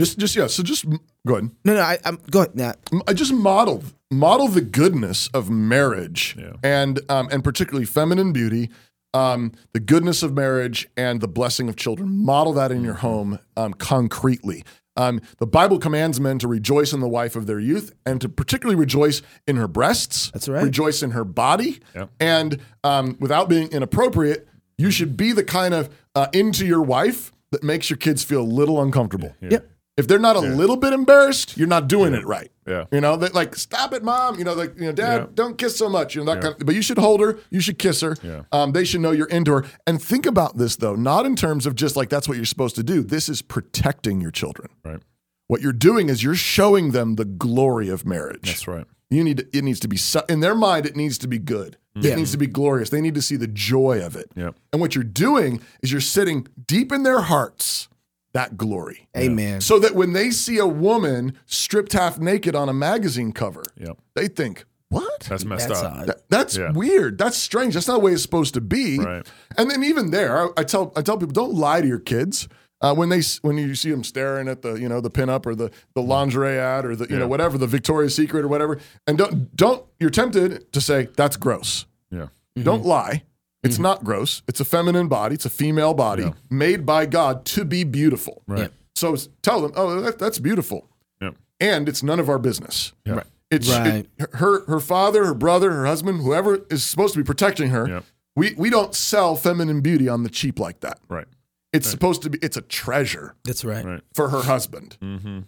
Just just yeah. So just go ahead. no, no, I, I'm go ahead. Now, I just model model the goodness of marriage Yeah. and um, and particularly feminine beauty, um, the goodness of marriage and the blessing of children. Model that in your home um, concretely. Um, the Bible commands men to rejoice in the wife of their youth and to particularly rejoice in her breasts. That's right. Rejoice in her body. Yep. And um, without being inappropriate, you should be the kind of uh, into your wife that makes your kids feel a little uncomfortable. Yep. If they're not a little bit embarrassed, you're not doing it right. Yeah. You know, they like, stop it, mom. You know, like, you know, dad, Yeah. don't kiss so much. You know, that kind of, but you should hold her. You should kiss her. Yeah. Um, they should know you're into her. And think about this though, not in terms of just like that's what you're supposed to do. This is protecting your children. Right. What you're doing is you're showing them the glory of marriage. That's right. You need to, it needs to be in their mind. It needs to be good. Yeah. It needs to be glorious. They need to see the joy of it. Yep. And what you're doing is you're sitting deep in their hearts that glory. Amen. So that when they see a woman stripped half naked on a magazine cover, Yep. they think, "What? That's messed That's up. That- that's Yeah. weird. That's strange. That's not the way it's supposed to be." Right. And then even there, I, I tell I tell people, don't lie to your kids. Uh, when they when you see them staring at the you know the pinup or the the lingerie ad or the you know whatever the Victoria's Secret or whatever, and don't don't you're tempted to say that's gross. Yeah. Don't lie. It's not gross. It's a feminine body. It's a female body Yeah. made by God to be beautiful. Right. So tell them, oh, that, that's beautiful, Yep. and it's none of our business. Yeah. Right. It's Right. it- her her father, her brother, her husband, whoever is supposed to be protecting her. Yep. We we don't sell feminine beauty on the cheap like that. Right. It's supposed to be. It's a treasure That's right. Right. for her husband. Mm-hmm.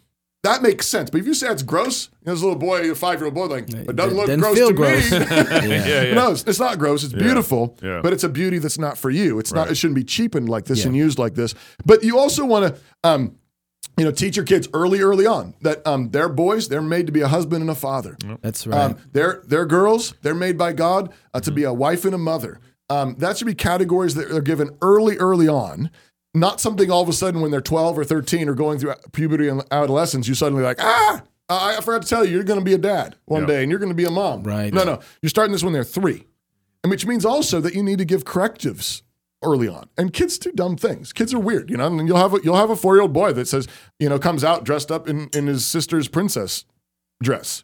That makes sense. But if you say it's gross, you know, this little boy, a five year old boy, like it doesn't look gross feel to gross. me. Yeah. Yeah. No, it's, it's not gross. It's beautiful, Yeah. but it's a beauty that's not for you. It's not. It shouldn't be cheapened like this Yeah. and used like this. But you also want to, um, you know, teach your kids early, early on that um, they're boys. They're made to be a husband and a father. That's right. Um, they're they're girls. They're made by God uh, to Mm-hmm. be a wife and a mother. Um, that should be categories that are given early, early on. Not something all of a sudden when they're 12 or 13 or going through puberty and adolescence, you suddenly like, ah, I forgot to tell you, you're going to be a dad one Yeah. day and you're going to be a mom. Right. No, no. You're starting this when they're three. And which means also that you need to give correctives early on. And kids do dumb things. Kids are weird, you know. And you'll have a, you'll have a four year old boy that says, you know, comes out dressed up in, in his sister's princess dress,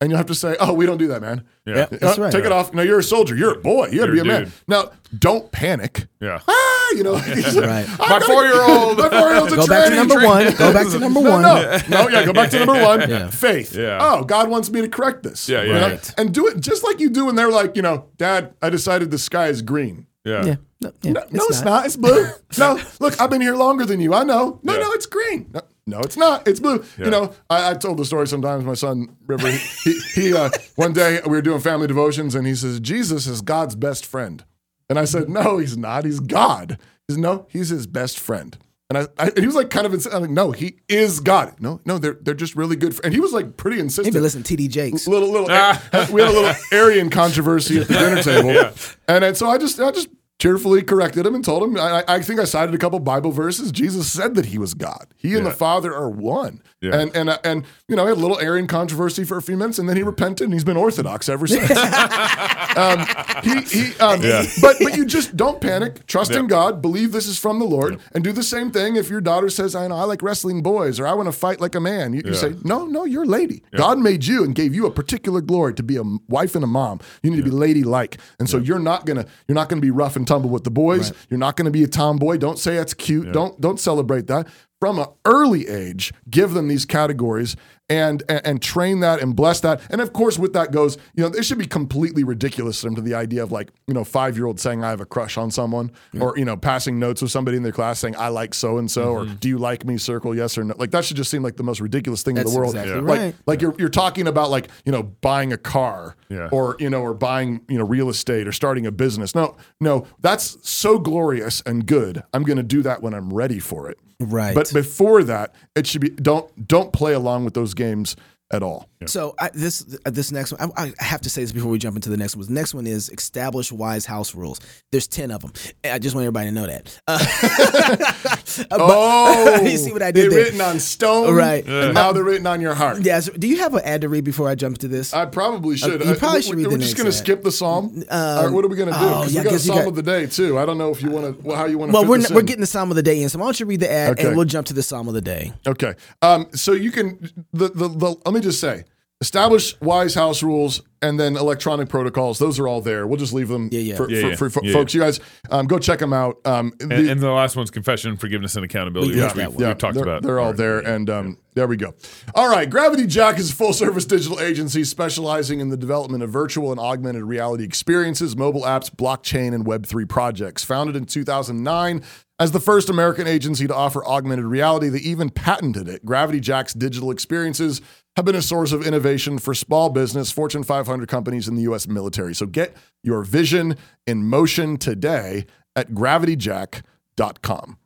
and you'll have to say, oh, we don't do that, man. Yeah. That's Uh, right. Take it off. No, you're a soldier. You're a boy. You got to You're be a a man. dude. Now, don't panic. Yeah. Ah, you know, like, Right. My four-year-old." My four year old's Go back to number one. Go back to number one. No, no, yeah, go back to number one. Yeah. Faith. Yeah. Oh, God wants me to correct this. Yeah, yeah. know? Right. And do it just like you do when they're like, you know, Dad, I decided the sky is green. Yeah. yeah. No, yeah, No, no, it's not. It's blue. no, look, I've been here longer than you. I know. No, Yeah. no, it's green. No, no, it's not. It's blue. Yeah. You know, I, I told the story sometimes. My son River, he, he, he uh, one day we were doing family devotions, and he says Jesus is God's best friend, and I said, No, he's not. He's God. He says, No, he's his best friend. And I, I and he was like kind of ins- I'm like, no, he is God. No, no, they're they're just really good. Fr-. And he was like pretty insistent. Maybe listen to TD Jakes. little little we had a little Arian controversy at the dinner table, and then, so I just I just cheerfully corrected him and told him I, I think I cited a couple Bible verses. Jesus said that he was God. He and the Father are one. Yeah. And and uh, and you know, I had a little Arian controversy for a few minutes, and then he repented, and he's been Orthodox ever since. um, he, he, um, Yeah. But but you just don't panic. Trust in God. Believe this is from the Lord, and do the same thing. If your daughter says, "I know I like wrestling boys," or "I want to fight like a man," you, you say, "No, no, you're a lady. God made you and gave you a particular glory to be a wife and a mom. You need to be ladylike, and so you're not gonna you're not gonna be rough and tumble with the boys. You're not going to be a tomboy. Don't say that's cute. Don't don't celebrate that. From an early age, give them these categories and, and and train that and bless that. And of course, with that goes, you know, it should be completely ridiculous to them to the idea of like, you know, five year old saying I have a crush on someone, or you know, passing notes with somebody in their class saying I like so and so, or mm-hmm. do you like me? Circle yes or no. Like that should just seem like the most ridiculous thing in the world. exactly Like right. like you're you're talking about like you know buying a car Yeah. or you know or buying you know real estate or starting a business no no that's so glorious and good i'm going to do that when i'm ready for it Right. but before that it should be don't don't play along with those games at all So I, this uh, this next one, I, I have to say this before we jump into the next one. The next one is establish wise house rules. There's ten of them. I just want everybody to know that. Uh, but- oh you see what I did? they're did there? written on stone Right. and now they're written on your heart Yes. Do you have an ad to read before I jump to this? I probably should. Uh, you Uh, probably we- should read We're the just going to skip the psalm. All right, what are we going to do? oh, 'Cause yeah, we got a 'cause you psalm got- of the day too. I don't know if you want to how you want to. well, fit we're this we're getting the psalm of the day in, so why don't you read the ad Okay. and we'll jump to the psalm of the day. Okay. Um, so you can the, the the let me just say, establish wise house rules and then electronic protocols. Those are all there. We'll just leave them Yeah, yeah. for, Yeah, for, yeah. for fo- Yeah, folks. You guys um, go check them out. Um, And, the- and the last one's confession, forgiveness, and accountability. We which we, that we one. yeah, talked they're, about. They're all already. there, and um, there we go. All right, Gravity Jack is a full-service digital agency specializing in the development of virtual and augmented reality experiences, mobile apps, blockchain, and Web three projects. Founded in 2009 as the first American agency to offer augmented reality, they even patented it. Gravity Jack's digital experiences have been a source of innovation for small business, Fortune 500 companies, in the U.S. military. So get your vision in motion today at gravityjack.com.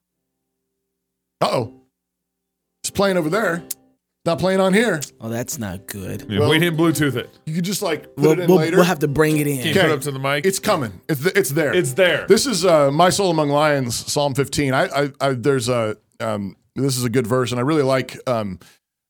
Uh oh. It's playing over there. Not playing on here. Oh, that's not good. Yeah, we didn't Bluetooth it. You could just like put We'll, it in we'll, later. we'll have to bring it in. Can you put it up to the mic? It's coming. It's th- it's there. It's there. This is uh, my soul among lions, Psalm 15. I, I, I there's a um, this is a good verse, and I really like um,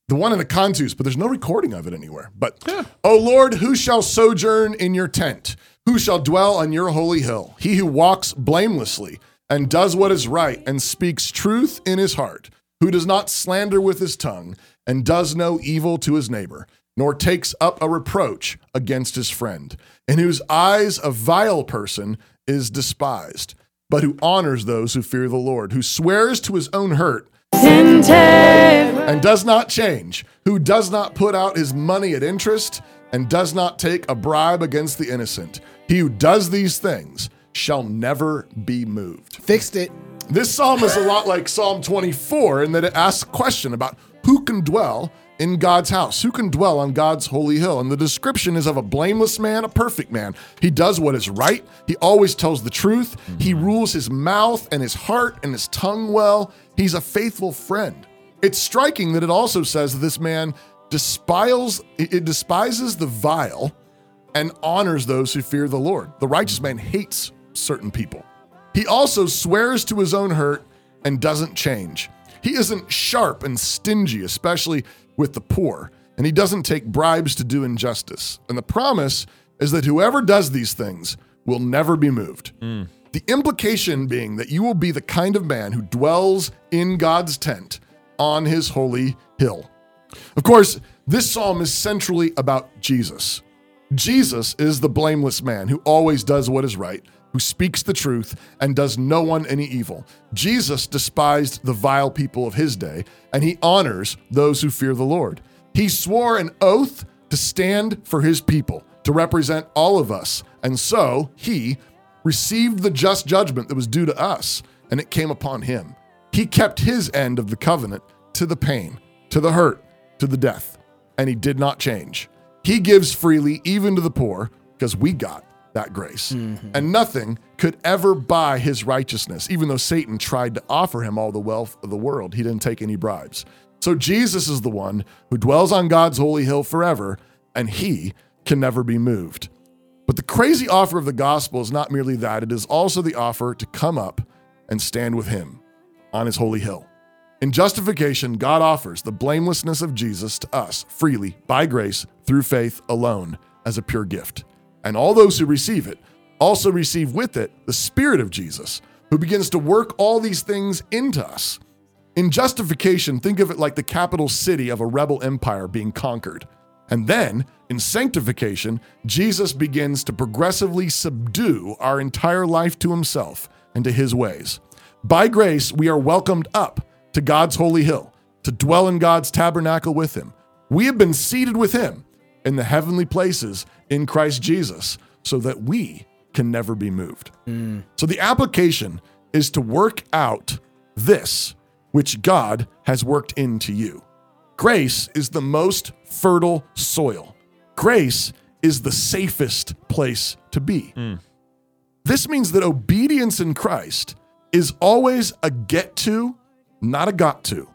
the one in the Cantus, but there's no recording of it anywhere. But oh Lord, who shall sojourn in your tent? Who shall dwell on your holy hill? He who walks blamelessly and does what is right and speaks truth in his heart, who does not slander with his tongue and does no evil to his neighbor, nor takes up a reproach against his friend, in whose eyes a vile person is despised, but who honors those who fear the Lord, who swears to his own hurt and does not change, who does not put out his money at interest and does not take a bribe against the innocent. He who does these things shall never be moved. Fixed it. This psalm is a lot like Psalm 24 in that it asks a question about who can dwell in God's house, who can dwell on God's holy hill. And the description is of a blameless man, a perfect man. He does what is right, he always tells the truth, he mhm. rules his mouth and his heart and his tongue well. He's a faithful friend. It's striking that it also says that this man despises, it despises the vile and honors those who fear the Lord. The righteous man hates certain people. He also swears to his own hurt and doesn't change. He isn't sharp and stingy, especially with the poor, and he doesn't take bribes to do injustice. And the promise is that whoever does these things will never be moved. Mm. The implication being that you will be the kind of man who dwells in God's tent on his holy hill. Of course, this psalm is centrally about Jesus. Jesus is the blameless man who always does what is right, who speaks the truth, and does no one any evil. Jesus despised the vile people of his day, and he honors those who fear the Lord. He swore an oath to stand for his people, to represent all of us, and so he received the just judgment that was due to us, and it came upon him. He kept his end of the covenant to the pain, to the hurt, to the death, and he did not change. He gives freely even to the poor because we got that grace. Mm-hmm. And nothing could ever buy his righteousness, even though Satan tried to offer him all the wealth of the world. He didn't take any bribes. So Jesus is the one who dwells on God's holy hill forever, and he can never be moved. But the crazy offer of the gospel is not merely that, it is also the offer to come up and stand with him on his holy hill. In justification, God offers the blamelessness of Jesus to us freely by grace through faith alone as a pure gift. And all those who receive it also receive with it the Spirit of Jesus, who begins to work all these things into us. In justification, think of it like the capital city of a rebel empire being conquered. And then, in sanctification, Jesus begins to progressively subdue our entire life to himself and to his ways. By grace, we are welcomed up to God's holy hill to dwell in God's tabernacle with him. We have been seated with him in the heavenly places in Christ Jesus so that we can never be moved. Hmm. So the application is to work out this which God has worked into you. Grace is the most fertile soil. Grace is the safest place to be. Hmm. This means that obedience in Christ is always a get to, not a got to.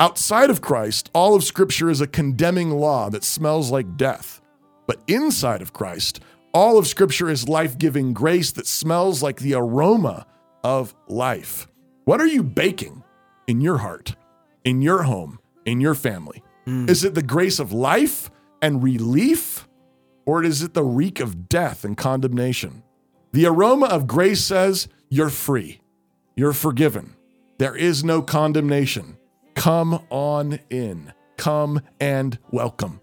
Outside of Christ, all of Scripture is a condemning law that smells like death. But inside of Christ, all of Scripture is life giving grace that smells like the aroma of life. What are you baking in your heart, in your home, in your family? Hmm. Is it the grace of life and relief, or is it the reek of death and condemnation? The aroma of grace says, You're free, you're forgiven, there is no condemnation. Come on in, come and welcome.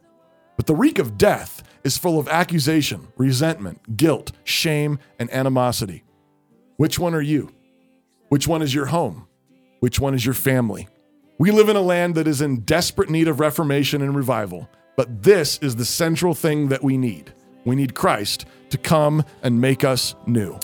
But the reek of death is full of accusation, resentment, guilt, shame, and animosity. Which one are you? Which one is your home? Which one is your family? We live in a land that is in desperate need of reformation and revival, but this is the central thing that we need. We need Christ to come and make us new.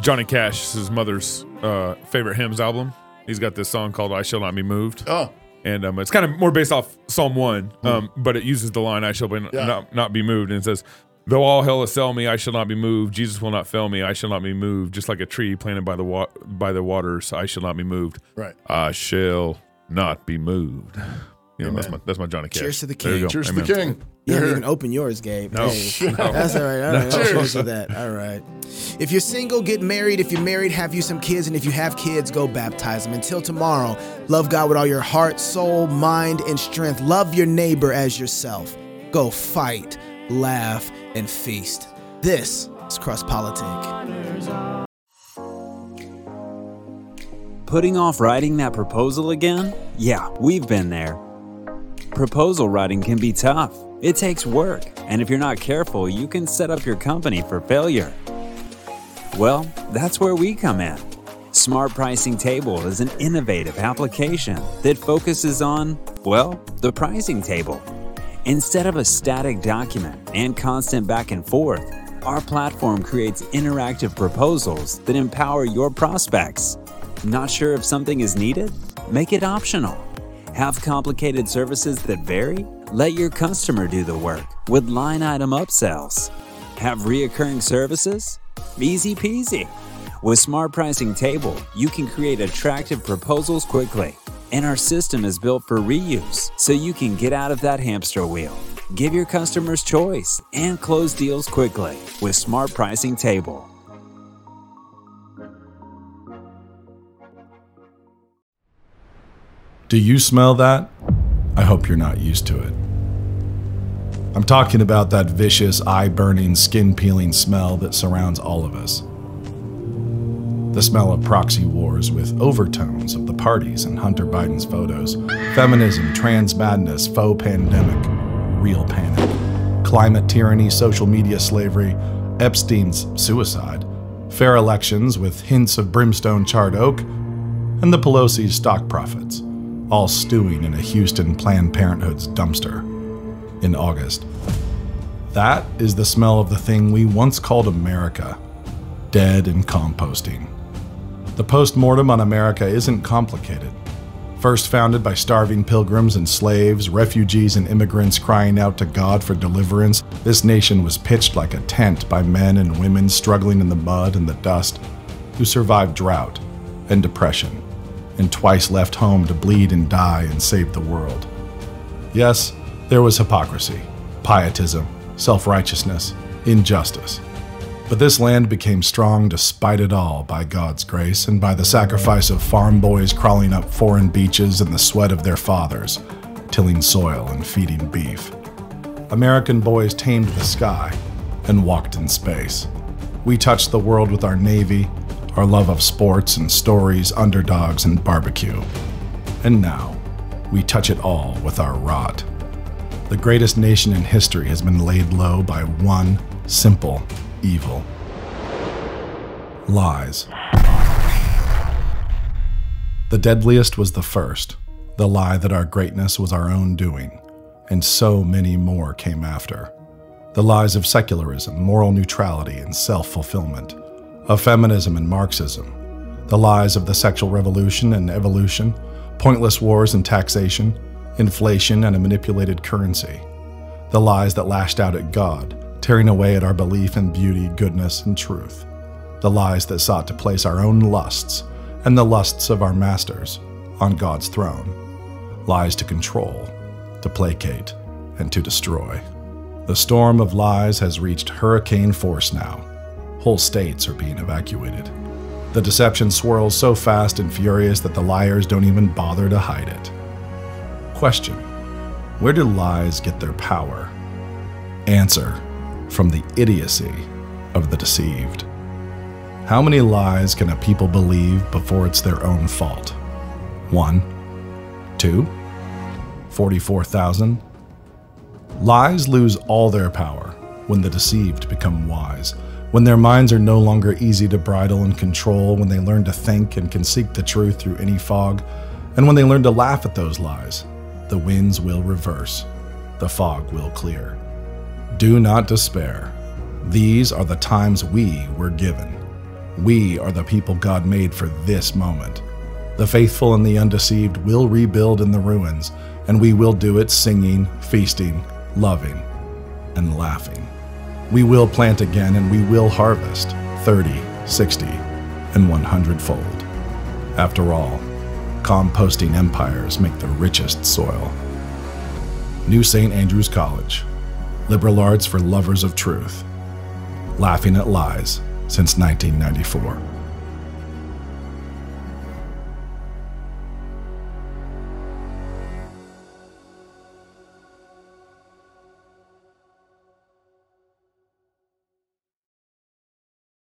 Johnny Cash is his mother's uh, favorite hymns album. He's got this song called "I Shall Not Be Moved." Oh, and um, it's kind of more based off Psalm one, um, but it uses the line "I shall be Yeah. not, not be moved," and it says, "Though all hell assail me, I shall not be moved. Jesus will not fail me. I shall not be moved. Just like a tree planted by the wa- by the waters, I shall not be moved. right. I shall not be moved." You know, that's my that's my Johnny Cash. Cheers to the There you king. go. Cheers Amen. to the king. You Here. haven't even opened yours, Gabe. No. Hey, No. That's all right. All right. Cheers. Cheers to that. All right. If you're single, get married. If you're married, have you some kids. And if you have kids, go baptize them. Until tomorrow, love God with all your heart, soul, mind, and strength. Love your neighbor as yourself. Go fight, laugh, and feast. This is CrossPolitic. Putting off writing that proposal again? Yeah, we've been there. Proposal writing can be tough. It takes work, and if you're not careful, you can set up your company for failure. Well, that's where we come in. Smart Pricing Table is an innovative application that focuses on, well, the pricing table. Instead of a static document and constant back and forth, our platform creates interactive proposals that empower your prospects. Not sure if something is needed? Make it optional. Have complicated services that vary? Let your customer do the work with line item upsells. Have reoccurring services? Easy peasy. With Smart Pricing Table, you can create attractive proposals quickly. And our system is built for reuse, so you can get out of that hamster wheel. Give your customers choice and close deals quickly with Smart Pricing Table. Do you smell that? I hope you're not used to it. I'm talking about that vicious, eye burning, skin peeling smell that surrounds all of us. The smell of proxy wars with overtones of the parties in Hunter Biden's photos, feminism, trans madness, faux pandemic, real panic, climate tyranny, social media slavery, Epstein's suicide, fair elections with hints of brimstone charred oak, and the Pelosi's stock profits, all stewing in a Houston Planned Parenthood's dumpster in August. That is the smell of the thing we once called America, dead and composting. The post mortem on America isn't complicated. First founded by starving pilgrims and slaves, refugees, and immigrants crying out to God for deliverance, this nation was pitched like a tent by men and women struggling in the mud and the dust, who survived drought and depression, and twice left home to bleed and die and save the world. Yes, there was hypocrisy, pietism, self righteousness, injustice. But this land became strong despite it all by God's grace and by the sacrifice of farm boys crawling up foreign beaches in the sweat of their fathers, tilling soil and feeding beef. American boys tamed the sky and walked in space. We touched the world with our Navy, our love of sports and stories, underdogs, and barbecue. And now, we touch it all with our rot. the greatest nation in history has been laid low by one simple evil lies. The deadliest was the first, the lie that our greatness was our own doing, and so many more came after. The lies of secularism, moral neutrality, and self fulfillment, of feminism and Marxism, the lies of the sexual revolution and evolution, pointless wars and taxation, inflation and a manipulated currency, the lies that lashed out at God, tearing away at our belief in beauty, goodness, and truth, the lies that sought to place our own lusts and the lusts of our masters on God's throne, lies to control, to placate, and to destroy. The storm of lies has reached hurricane force now. Whole states are being evacuated. The deception swirls so fast and furious that the liars don't even bother to hide it. Question Where do lies get their power? Answer From the idiocy of the deceived. How many lies can a people believe before it's their own fault? One, two, 44,000? Lies lose all their power when the deceived become wise, when their minds are no longer easy to bridle and control, when they learn to think and can seek the truth through any fog, and when they learn to laugh at those lies. The winds will reverse, the fog will clear. Do not despair. These are the times we were given. We are the people God made for this moment. The faithful and the undeceived will rebuild in the ruins, and we will do it singing, feasting, loving, and laughing. We will plant again and we will harvest 30, 60, and 100 fold. After all, composting empires make the richest soil. New St. Andrews College, liberal arts for lovers of truth, laughing at lies since 1994.